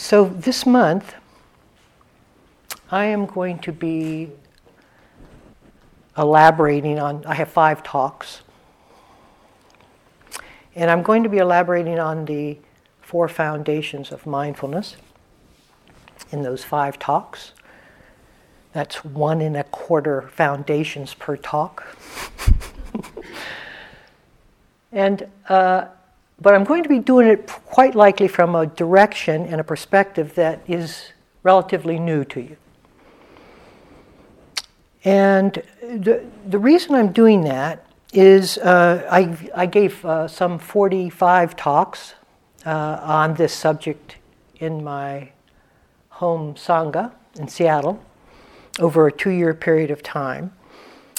So this month, I am going to be elaborating on, I have five talks. And I'm going to be elaborating on the four foundations of mindfulness in those five talks. That's one and a quarter foundations per talk. and, uh, but I'm going to be doing it quite likely from a direction and a perspective that is relatively new to you. And the, the reason I'm doing that is uh, I, I gave uh, some 45 talks uh, on this subject in my home Sangha in Seattle over a two year period of time.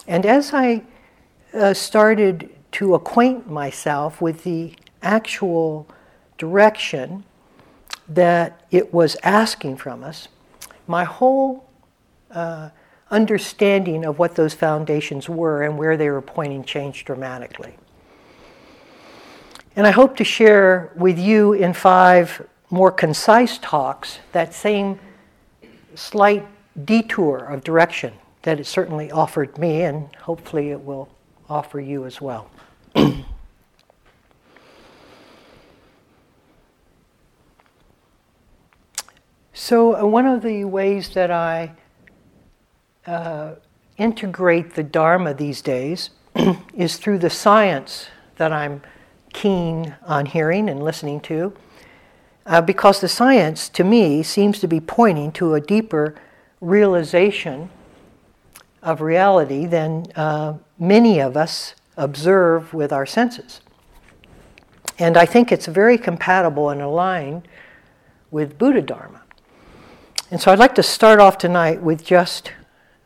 And as I uh, started to acquaint myself with the actual direction that it was asking from us, my whole uh, understanding of what those foundations were and where they were pointing changed dramatically. And I hope to share with you in five more concise talks that same slight detour of direction that it certainly offered me, and hopefully it will offer you as well. so, uh, one of the ways that I uh, integrate the Dharma these days is through the science that I'm keen on hearing and listening to, uh, because the science, to me, seems to be pointing to a deeper realization of reality than uh, many of us observe with our senses. And I think it's very compatible and aligned with Buddha Dharma. And so I'd like to start off tonight with just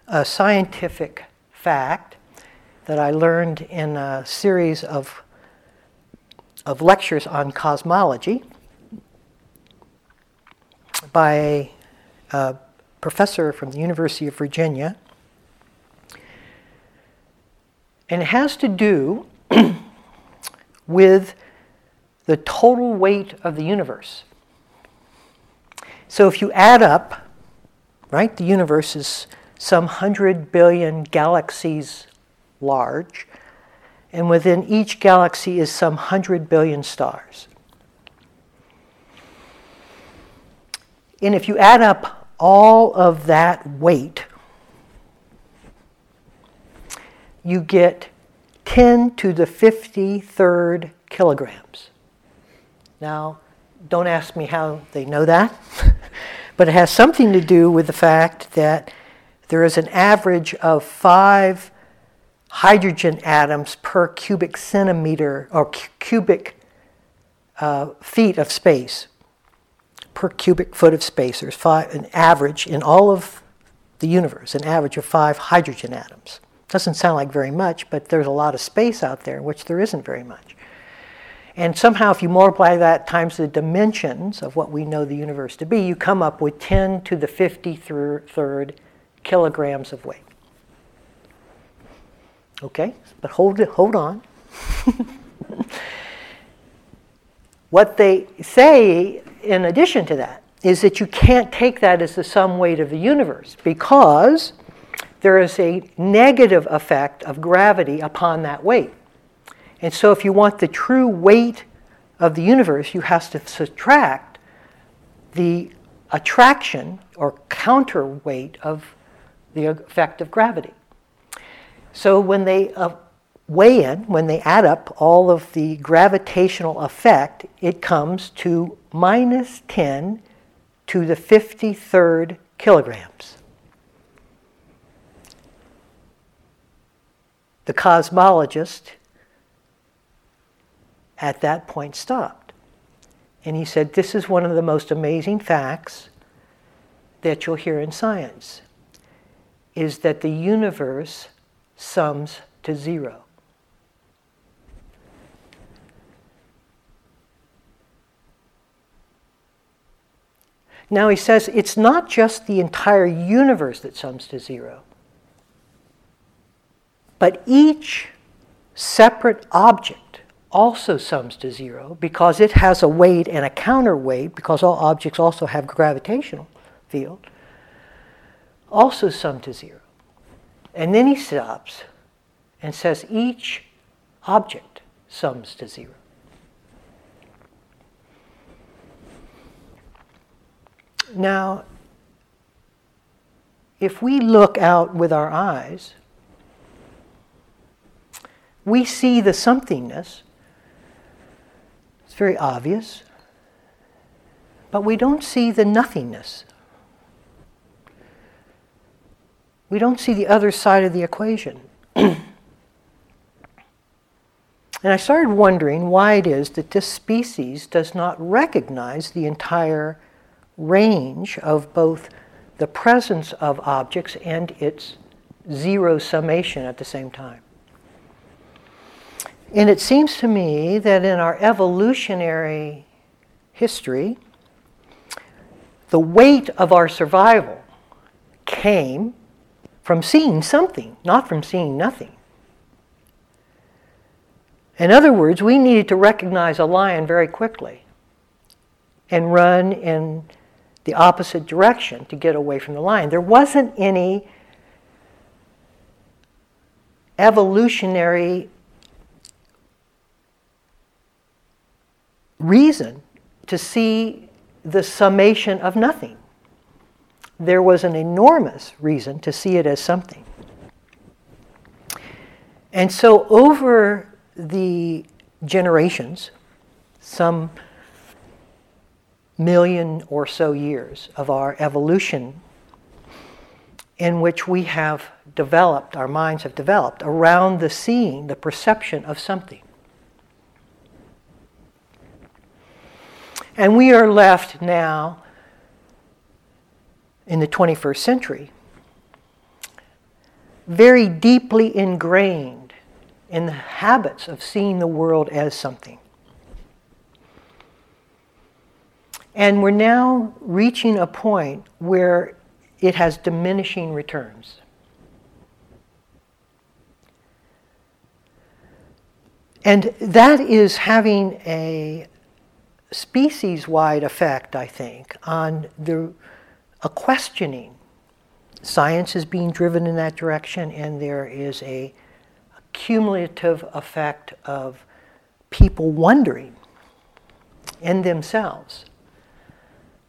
a scientific fact that I learned in a series of, of lectures on cosmology by a, professor from the University of Virginia. And it has to do with the total weight of the universe. So if you add up, right, the universe is some 100 billion galaxies large, and within each galaxy is some 100 billion stars. And if you add up all of that weight, you get 10 to the 53rd kilograms. Now, don't ask me how they know that, but it has something to do with the fact that there is an average of five hydrogen atoms per cubic centimeter or cu- cubic uh, feet of space. Per cubic foot of space, there's five, an average in all of the universe, an average of five hydrogen atoms. Doesn't sound like very much, but there's a lot of space out there, in which there isn't very much. And somehow, if you multiply that times the dimensions of what we know the universe to be, you come up with 10 to the 53rd kilograms of weight. Okay, but hold it, hold on. what they say in addition to that is that you can't take that as the sum weight of the universe because there is a negative effect of gravity upon that weight. And so, if you want the true weight of the universe, you have to subtract the attraction or counterweight of the effect of gravity. So when they uh, weigh in, when they add up all of the gravitational effect, it comes to minus 10 to the 53rd kilograms. The cosmologist at that point stopped. And he said, This is one of the most amazing facts that you'll hear in science is that the universe sums to zero. Now he says it's not just the entire universe that sums to zero, but each separate object, also sums to zero because it has a weight and a counterweight, because all objects also have gravitational field, also sum to zero. And then he stops and says each object sums to zero. Now, if we look out with our eyes, we see the somethingness. It's very obvious. But we don't see the nothingness. We don't see the other side of the equation. and I started wondering why it is that this species does not recognize the entire range of both the presence of objects and its zero summation at the same time. And it seems to me that in our evolutionary history, the weight of our survival came from seeing something, not from seeing nothing. In other words, we needed to recognize a lion very quickly and run in the opposite direction to get away from the lion. There wasn't any evolutionary reason to see the summation of nothing. There was an enormous reason to see it as something. And so, over the generations, some million or so years of our evolution in which we have developed, our minds have developed around the seeing, the perception of something. And we are left now in the 21st century very deeply ingrained in the habits of seeing the world as something. And we're now reaching a point where it has diminishing returns. And that is having a species wide effect, I think, on the, a questioning. Science is being driven in that direction, and there is a, a cumulative effect of people wondering in themselves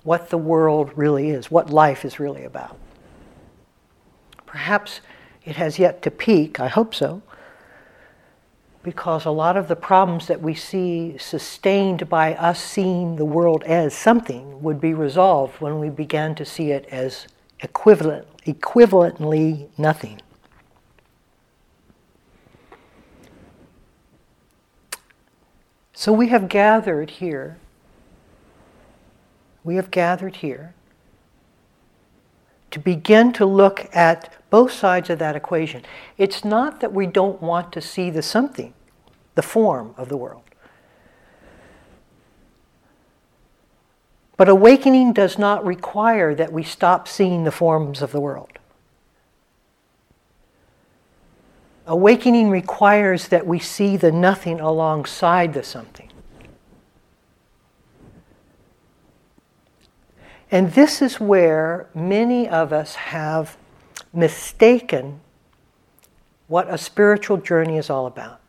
what the world really is, what life is really about. Perhaps it has yet to peak, I hope so, because a lot of the problems that we see sustained by us seeing the world as something would be resolved when we began to see it as equivalent, equivalently nothing. So we have gathered here we have gathered here to begin to look at both sides of that equation. It's not that we don't want to see the something, the form of the world. But awakening does not require that we stop seeing the forms of the world. Awakening requires that we see the nothing alongside the something. And this is where many of us have mistaken what a spiritual journey is all about.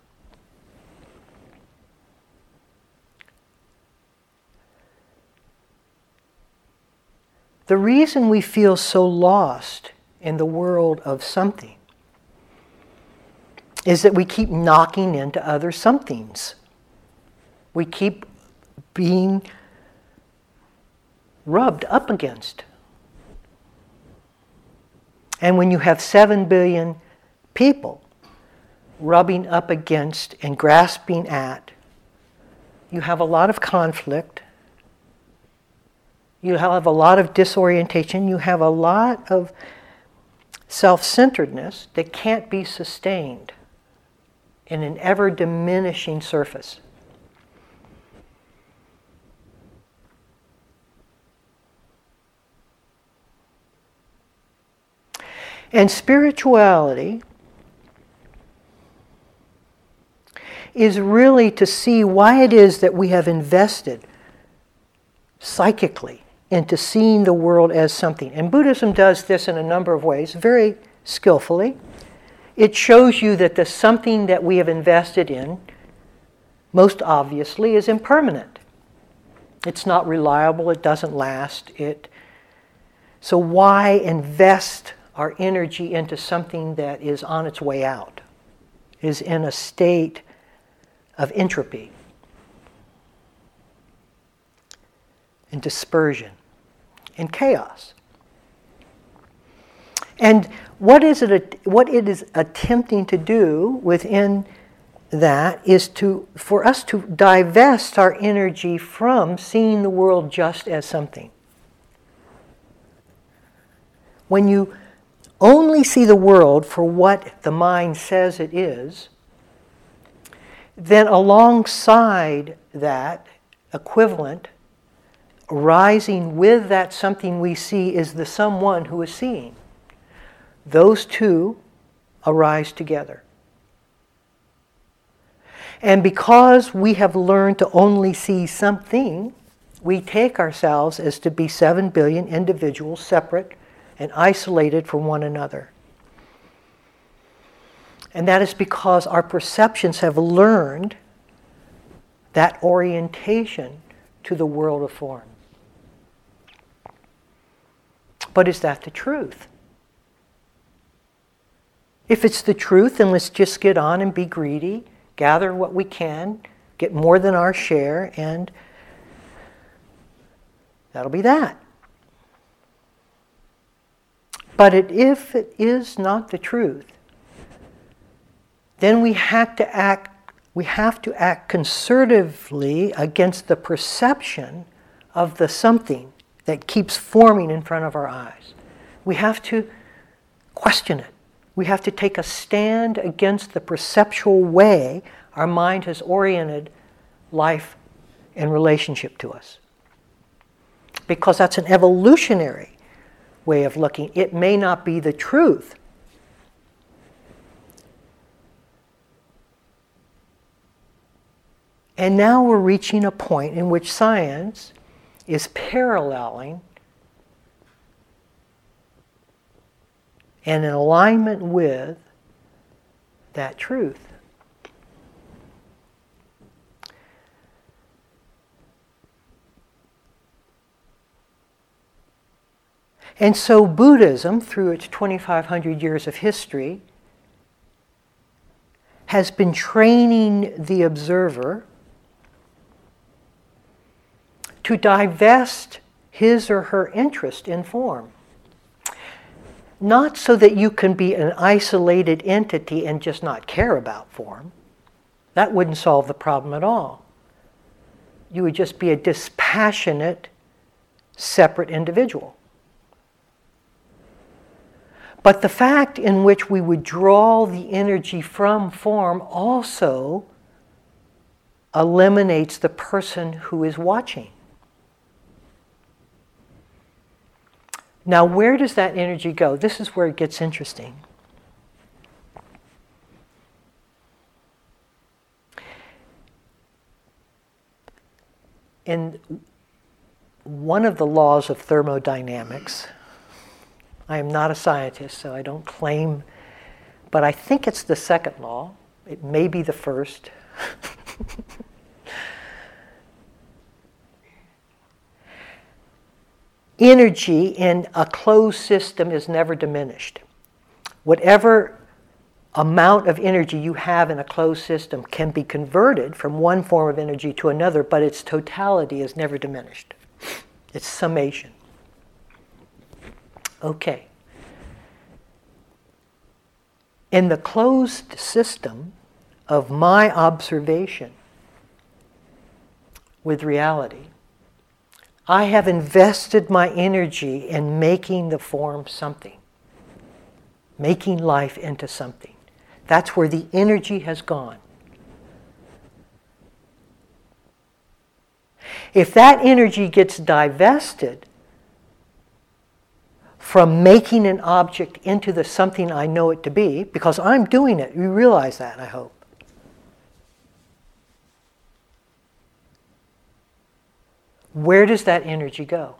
The reason we feel so lost in the world of something is that we keep knocking into other somethings. We keep being rubbed up against. And when you have 7 billion people rubbing up against and grasping at, you have a lot of conflict. You have a lot of disorientation. You have a lot of self centeredness that can't be sustained in an ever diminishing surface. And spirituality is really to see why it is that we have invested psychically into seeing the world as something. And Buddhism does this in a number of ways, very skillfully. It shows you that the something that we have invested in, most obviously, is impermanent. It's not reliable, it doesn't last. It so why invest our energy into something that is on its way out, is in a state of entropy and dispersion and chaos. And what is it what it is attempting to do within that is to for us to divest our energy from seeing the world just as something. When you only see the world for what the mind says it is, then alongside that equivalent, rising with that something we see is the someone who is seeing. Those two arise together. And because we have learned to only see something, we take ourselves as to be 7 billion individuals separate and isolated from one another. And that is because our perceptions have learned that orientation to the world of form. But is that the truth? If it's the truth, then let's just get on and be greedy, gather what we can, get more than our share, and that'll be that. But it, if it is not the truth, then we have to act we have to act concertively against the perception of the something that keeps forming in front of our eyes. We have to question it. We have to take a stand against the perceptual way our mind has oriented life in relationship to us. Because that's an evolutionary way of looking. It may not be the truth. And now we're reaching a point in which science is paralleling and in alignment with that truth. And so Buddhism, through its 2,500 years of history, has been training the observer to divest his or her interest in form. Not so that you can be an isolated entity and just not care about form. That wouldn't solve the problem at all. You would just be a dispassionate, separate individual. But the fact in which we would draw the energy from form also eliminates the person who is watching. Now, where does that energy go? This is where it gets interesting. In one of the laws of thermodynamics, I am not a scientist, so I don't claim, but I think it's the second law. It may be the first. Energy in a closed system is never diminished. Whatever amount of energy you have in a closed system can be converted from one form of energy to another, but its totality is never diminished. It's summation. Okay. In the closed system of my observation with reality, I have invested my energy in making the form something, making life into something. That's where the energy has gone. If that energy gets divested, from making an object into the something I know it to be, because I'm doing it. You realize that, I hope. Where does that energy go?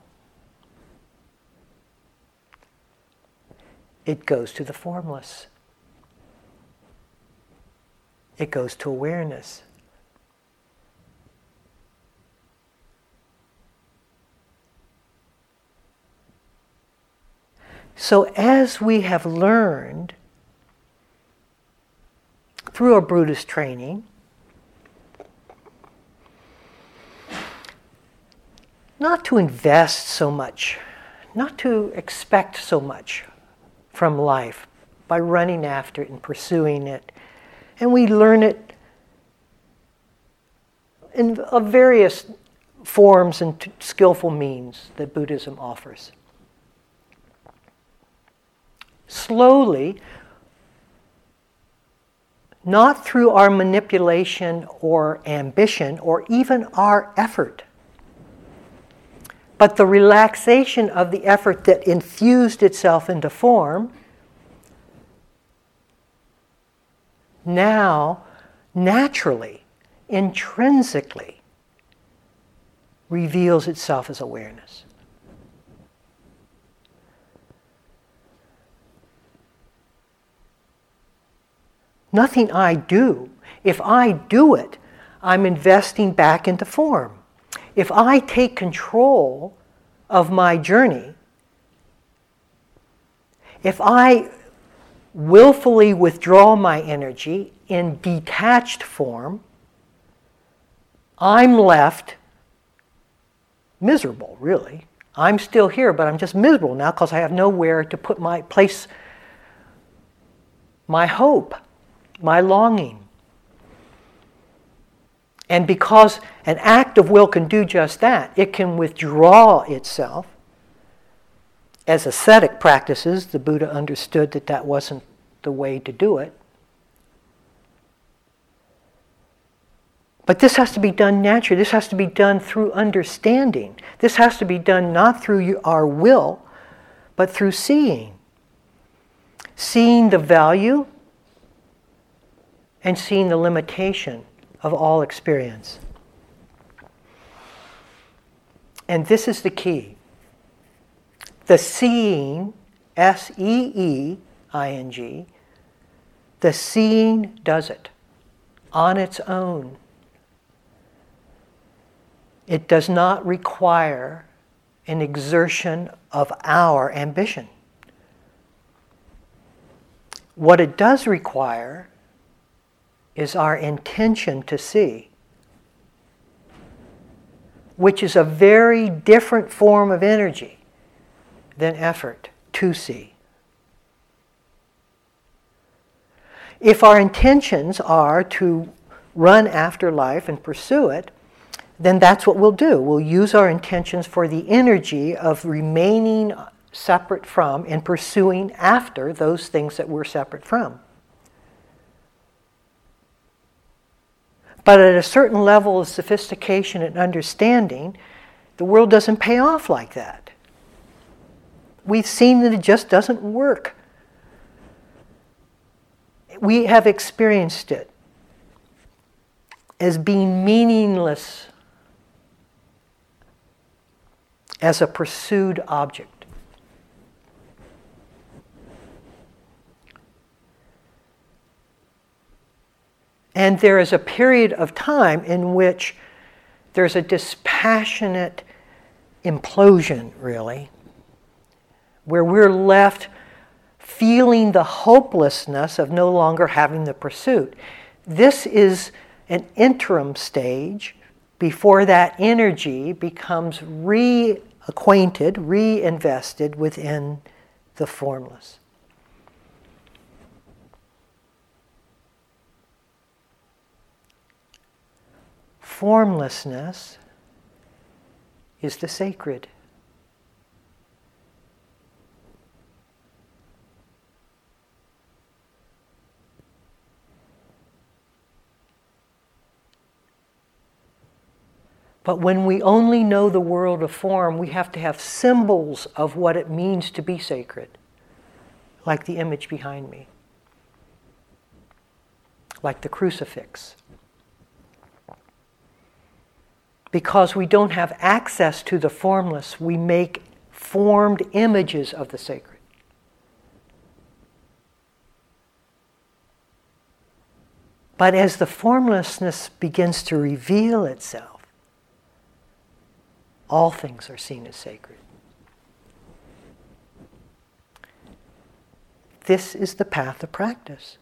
It goes to the formless. It goes to awareness. So, as we have learned through our Buddhist training, not to invest so much, not to expect so much from life by running after it and pursuing it. And we learn it in various forms and skillful means that Buddhism offers. Slowly, not through our manipulation or ambition or even our effort, but the relaxation of the effort that infused itself into form now naturally, intrinsically reveals itself as awareness. Nothing I do. If I do it, I'm investing back into form. If I take control of my journey, if I willfully withdraw my energy in detached form, I'm left miserable, really. I'm still here, but I'm just miserable now because I have nowhere to put my place my hope, my longing. And because an act of will can do just that, it can withdraw itself. As ascetic practices, the Buddha understood that that wasn't the way to do it. But this has to be done naturally. This has to be done through understanding. This has to be done not through our will, but through seeing. Seeing the value and seeing the limitation of all experience. And this is the key. The seeing, S E E I N G, the seeing does it on its own. It does not require an exertion of our ambition. What it does require is our intention to see, which is a very different form of energy than effort to see. If our intentions are to run after life and pursue it, then that's what we'll do. We'll use our intentions for the energy of remaining separate from and pursuing after those things that we're separate from. But at a certain level of sophistication and understanding, the world doesn't pay off like that. We've seen that it just doesn't work. We have experienced it as being meaningless as a pursued object. And there is a period of time in which there's a dispassionate implosion, really, where we're left feeling the hopelessness of no longer having the pursuit. This is an interim stage before that energy becomes reacquainted, reinvested within the formless. Formlessness is the sacred. But when we only know the world of form, we have to have symbols of what it means to be sacred, like the image behind me, like the crucifix. Because we don't have access to the formless, we make formed images of the sacred. But as the formlessness begins to reveal itself, all things are seen as sacred. This is the path of practice.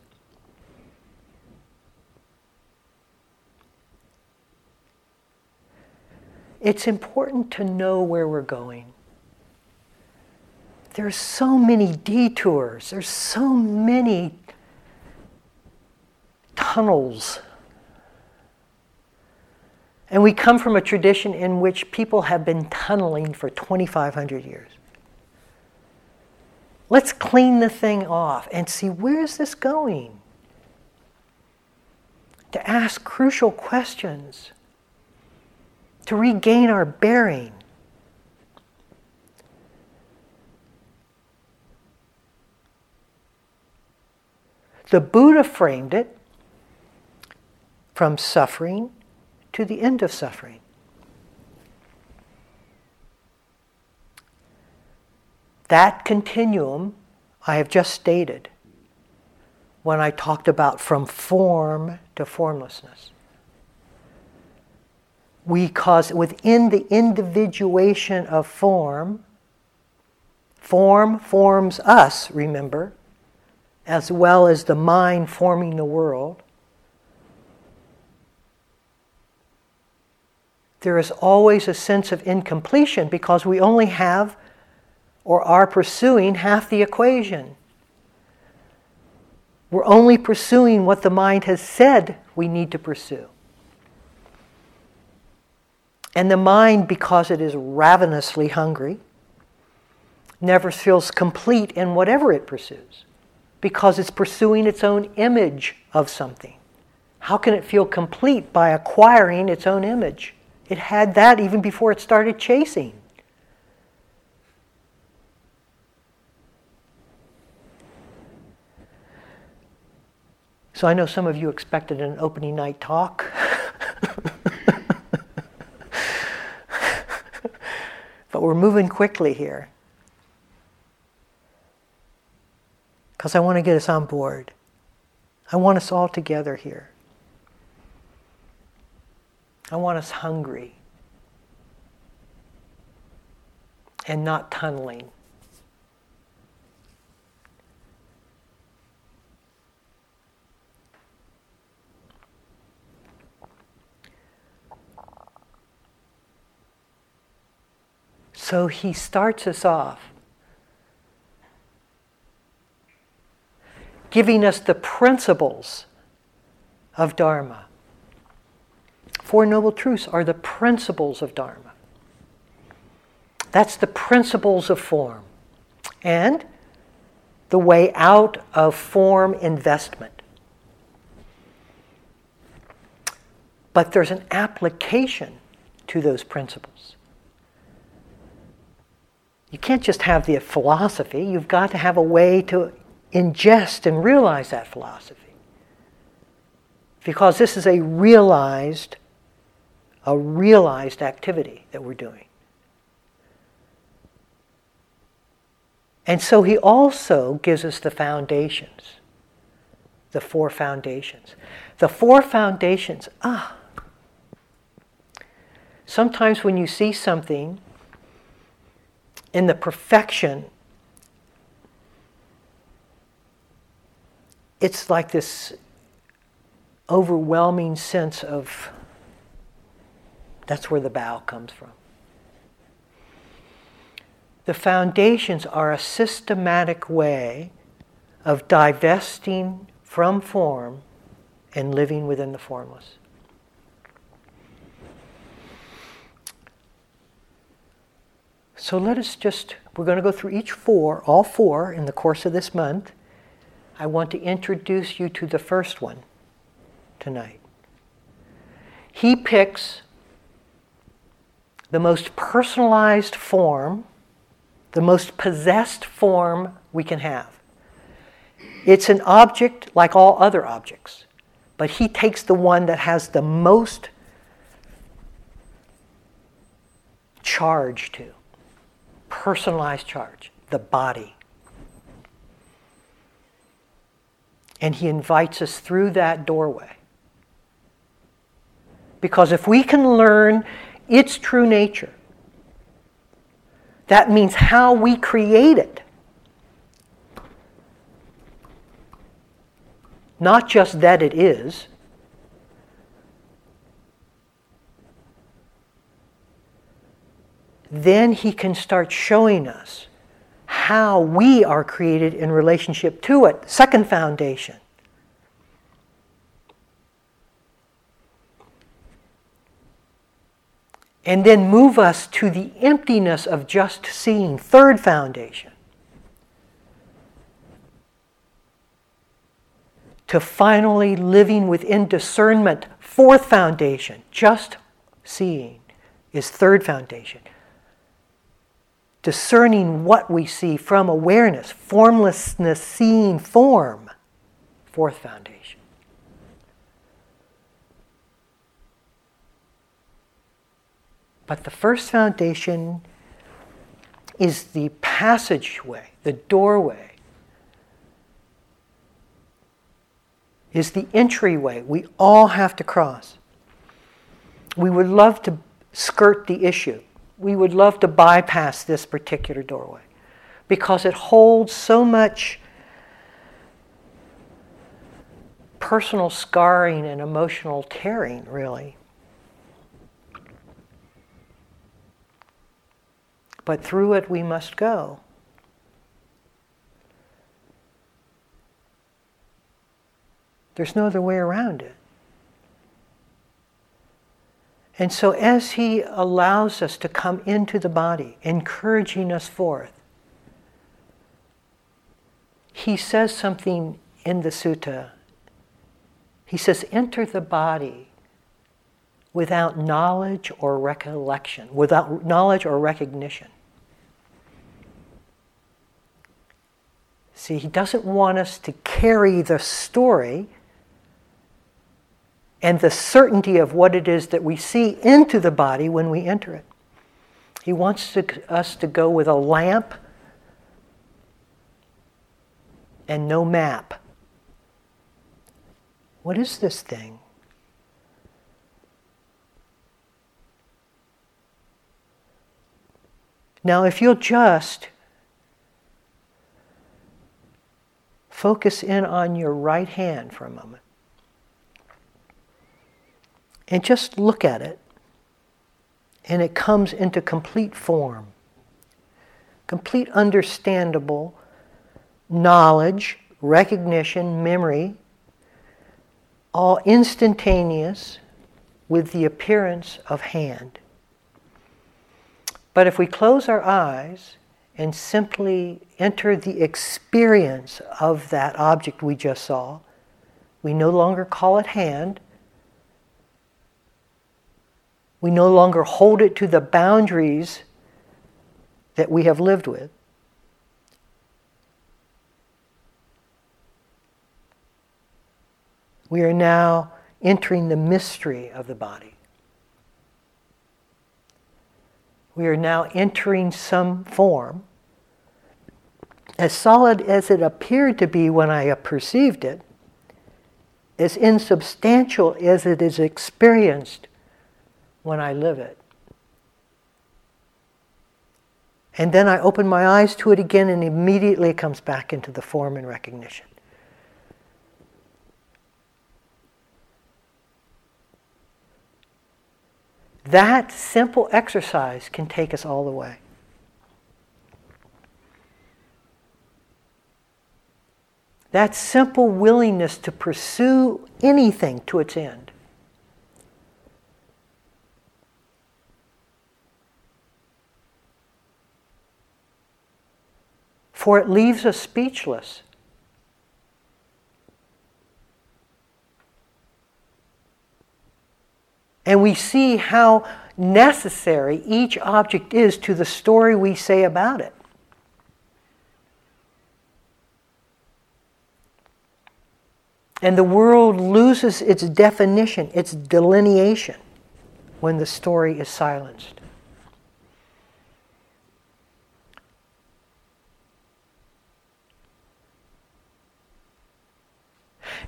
It's important to know where we're going. There's so many detours, there's so many tunnels. And we come from a tradition in which people have been tunneling for 2,500 years. Let's clean the thing off and see where is this going? To ask crucial questions to regain our bearing. The Buddha framed it from suffering to the end of suffering. That continuum I have just stated when I talked about from form to formlessness we cause within the individuation of form, form forms us, remember, as well as the mind forming the world. There is always a sense of incompletion because we only have or are pursuing half the equation. We're only pursuing what the mind has said we need to pursue. And the mind, because it is ravenously hungry, never feels complete in whatever it pursues because it's pursuing its own image of something. How can it feel complete by acquiring its own image? It had that even before it started chasing. So I know some of you expected an opening night talk. But we're moving quickly here. Because I want to get us on board. I want us all together here. I want us hungry and not tunneling. So he starts us off giving us the principles of Dharma. Four Noble Truths are the principles of Dharma. That's the principles of form. And the way out of form investment. But there's an application to those principles. You can't just have the philosophy, you've got to have a way to ingest and realize that philosophy. Because this is a realized, a realized activity that we're doing. And so he also gives us the foundations, the four foundations. The four foundations, ah. Sometimes when you see something in the perfection, it's like this overwhelming sense of that's where the bow comes from. The foundations are a systematic way of divesting from form and living within the formless. So let us just, we're going to go through each four, all four, in the course of this month. I want to introduce you to the first one tonight. He picks the most personalized form, the most possessed form we can have. It's an object like all other objects, but he takes the one that has the most charge to personalized charge, the body. And he invites us through that doorway. Because if we can learn its true nature, that means how we create it. Not just that it is. Then he can start showing us how we are created in relationship to it. Second foundation. And then move us to the emptiness of just seeing. Third foundation. To finally living within discernment. Fourth foundation. Just seeing is third foundation discerning what we see from awareness, formlessness seeing form. Fourth foundation. But the first foundation is the passageway, the doorway, is the entryway we all have to cross. We would love to skirt the issue we would love to bypass this particular doorway because it holds so much personal scarring and emotional tearing, really. But through it we must go. There's no other way around it. And so, as He allows us to come into the body, encouraging us forth, He says something in the sutta. He says, Enter the body without knowledge or recollection, without knowledge or recognition. See, He doesn't want us to carry the story and the certainty of what it is that we see into the body when we enter it. He wants to, us to go with a lamp and no map. What is this thing? Now, if you'll just focus in on your right hand for a moment and just look at it, and it comes into complete form, complete understandable knowledge, recognition, memory, all instantaneous with the appearance of hand. But if we close our eyes and simply enter the experience of that object we just saw, we no longer call it hand, we no longer hold it to the boundaries that we have lived with. We are now entering the mystery of the body. We are now entering some form, as solid as it appeared to be when I perceived it, as insubstantial as it is experienced when I live it. And then I open my eyes to it again, and immediately it comes back into the form and recognition. That simple exercise can take us all the way. That simple willingness to pursue anything to its end. For it leaves us speechless. And we see how necessary each object is to the story we say about it. And the world loses its definition, its delineation, when the story is silenced.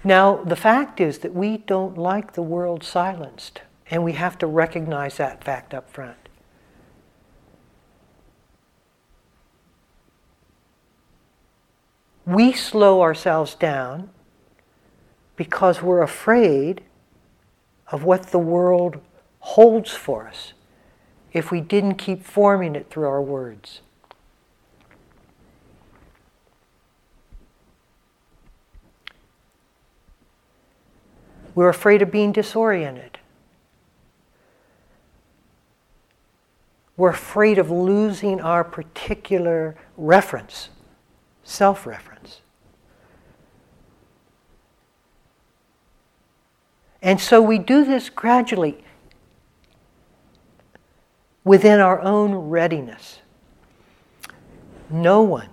Now, the fact is that we don't like the world silenced, and we have to recognize that fact up front. We slow ourselves down because we're afraid of what the world holds for us if we didn't keep forming it through our words. We're afraid of being disoriented. We're afraid of losing our particular reference, self reference. And so we do this gradually within our own readiness. No one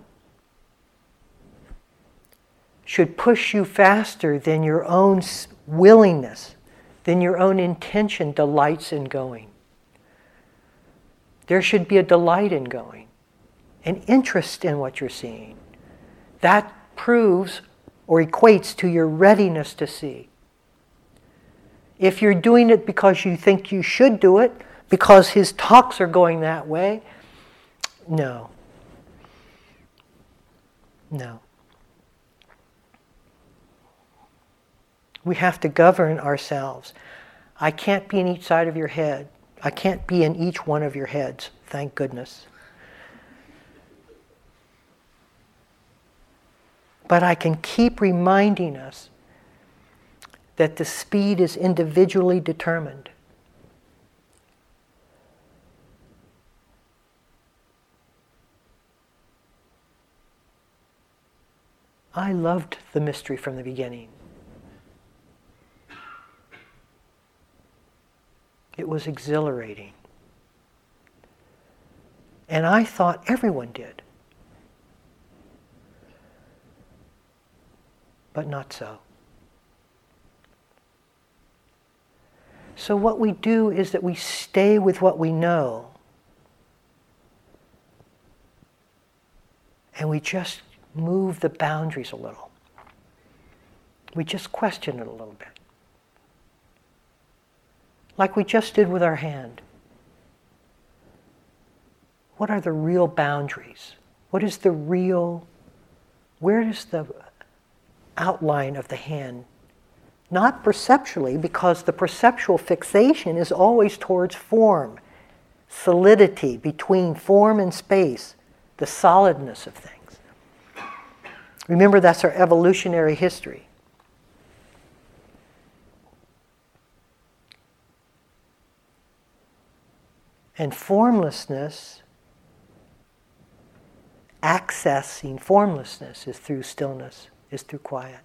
should push you faster than your own willingness, than your own intention delights in going. There should be a delight in going, an interest in what you're seeing. That proves or equates to your readiness to see. If you're doing it because you think you should do it, because his talks are going that way, no. No. We have to govern ourselves. I can't be in each side of your head. I can't be in each one of your heads, thank goodness. But I can keep reminding us that the speed is individually determined. I loved the mystery from the beginning. It was exhilarating. And I thought everyone did. But not so. So, what we do is that we stay with what we know. And we just move the boundaries a little. We just question it a little bit. Like we just did with our hand. What are the real boundaries? What is the real, where is the outline of the hand not perceptually, because the perceptual fixation is always towards form, solidity between form and space, the solidness of things. Remember, that's our evolutionary history. And formlessness, accessing formlessness, is through stillness, is through quiet.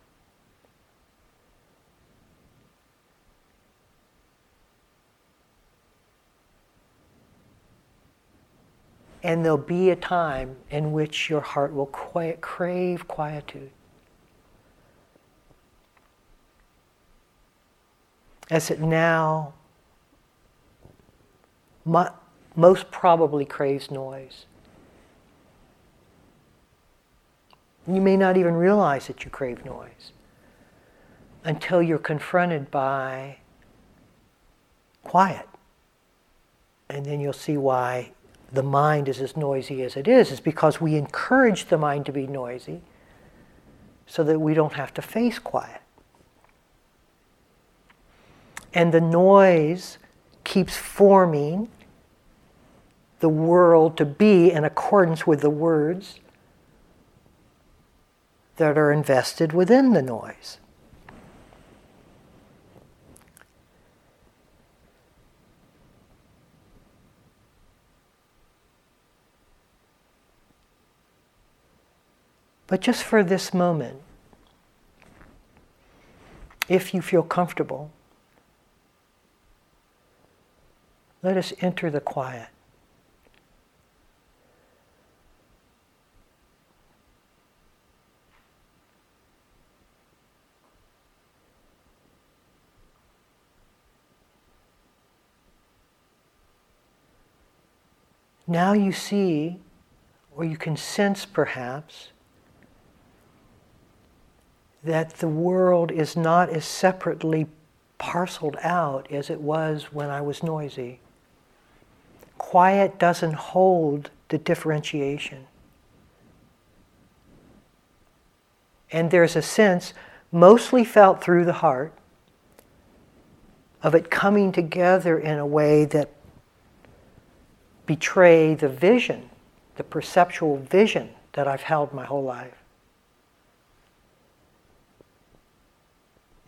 And there'll be a time in which your heart will quiet, crave quietude. As it now mo- most probably craves noise. You may not even realize that you crave noise until you're confronted by quiet. And then you'll see why the mind is as noisy as it is is because we encourage the mind to be noisy so that we don't have to face quiet. And the noise keeps forming the world to be in accordance with the words that are invested within the noise. But just for this moment, if you feel comfortable, let us enter the quiet. Now you see, or you can sense perhaps, that the world is not as separately parceled out as it was when I was noisy. Quiet doesn't hold the differentiation. And there's a sense, mostly felt through the heart, of it coming together in a way that betray the vision, the perceptual vision that I've held my whole life.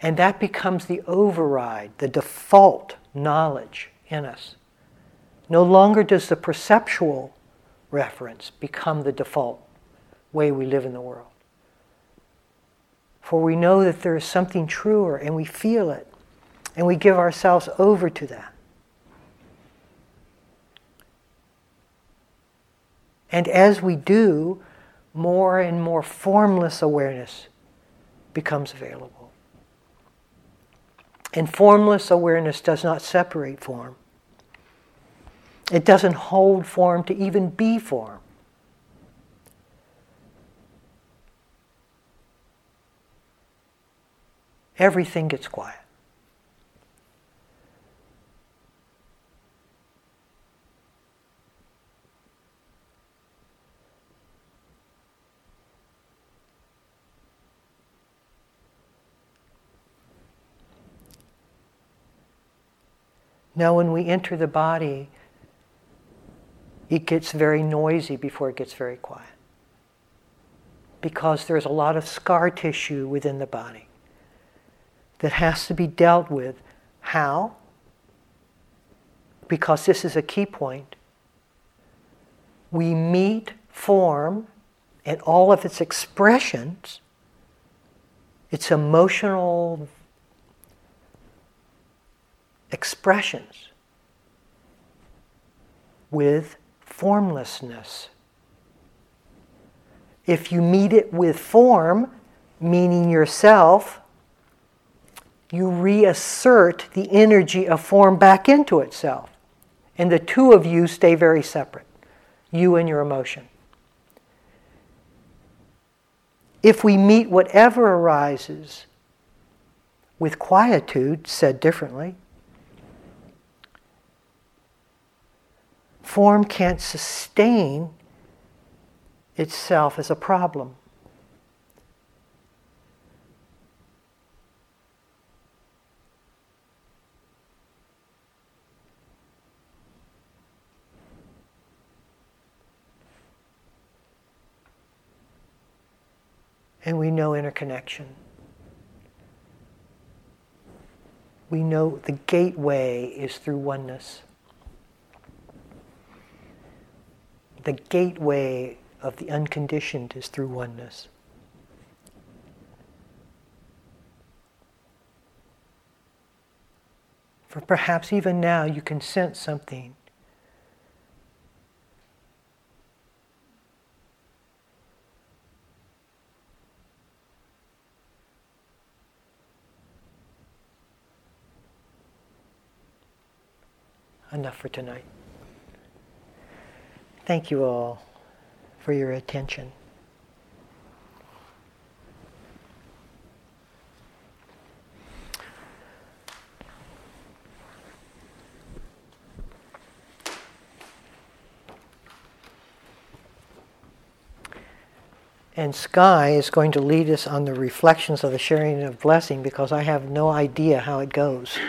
And that becomes the override, the default knowledge in us. No longer does the perceptual reference become the default way we live in the world. For we know that there is something truer and we feel it and we give ourselves over to that. And as we do, more and more formless awareness becomes available. And formless awareness does not separate form. It doesn't hold form to even be form. Everything gets quiet. Now, when we enter the body, it gets very noisy before it gets very quiet. Because there's a lot of scar tissue within the body that has to be dealt with. How? Because this is a key point. We meet form and all of its expressions, its emotional expressions, with formlessness. If you meet it with form, meaning yourself, you reassert the energy of form back into itself. And the two of you stay very separate, you and your emotion. If we meet whatever arises with quietude, said differently, form can't sustain itself as a problem. And we know interconnection. We know the gateway is through oneness. The gateway of the unconditioned is through oneness. For perhaps even now you can sense something. Enough for tonight. Thank you all for your attention. And Sky is going to lead us on the reflections of the sharing of blessing because I have no idea how it goes.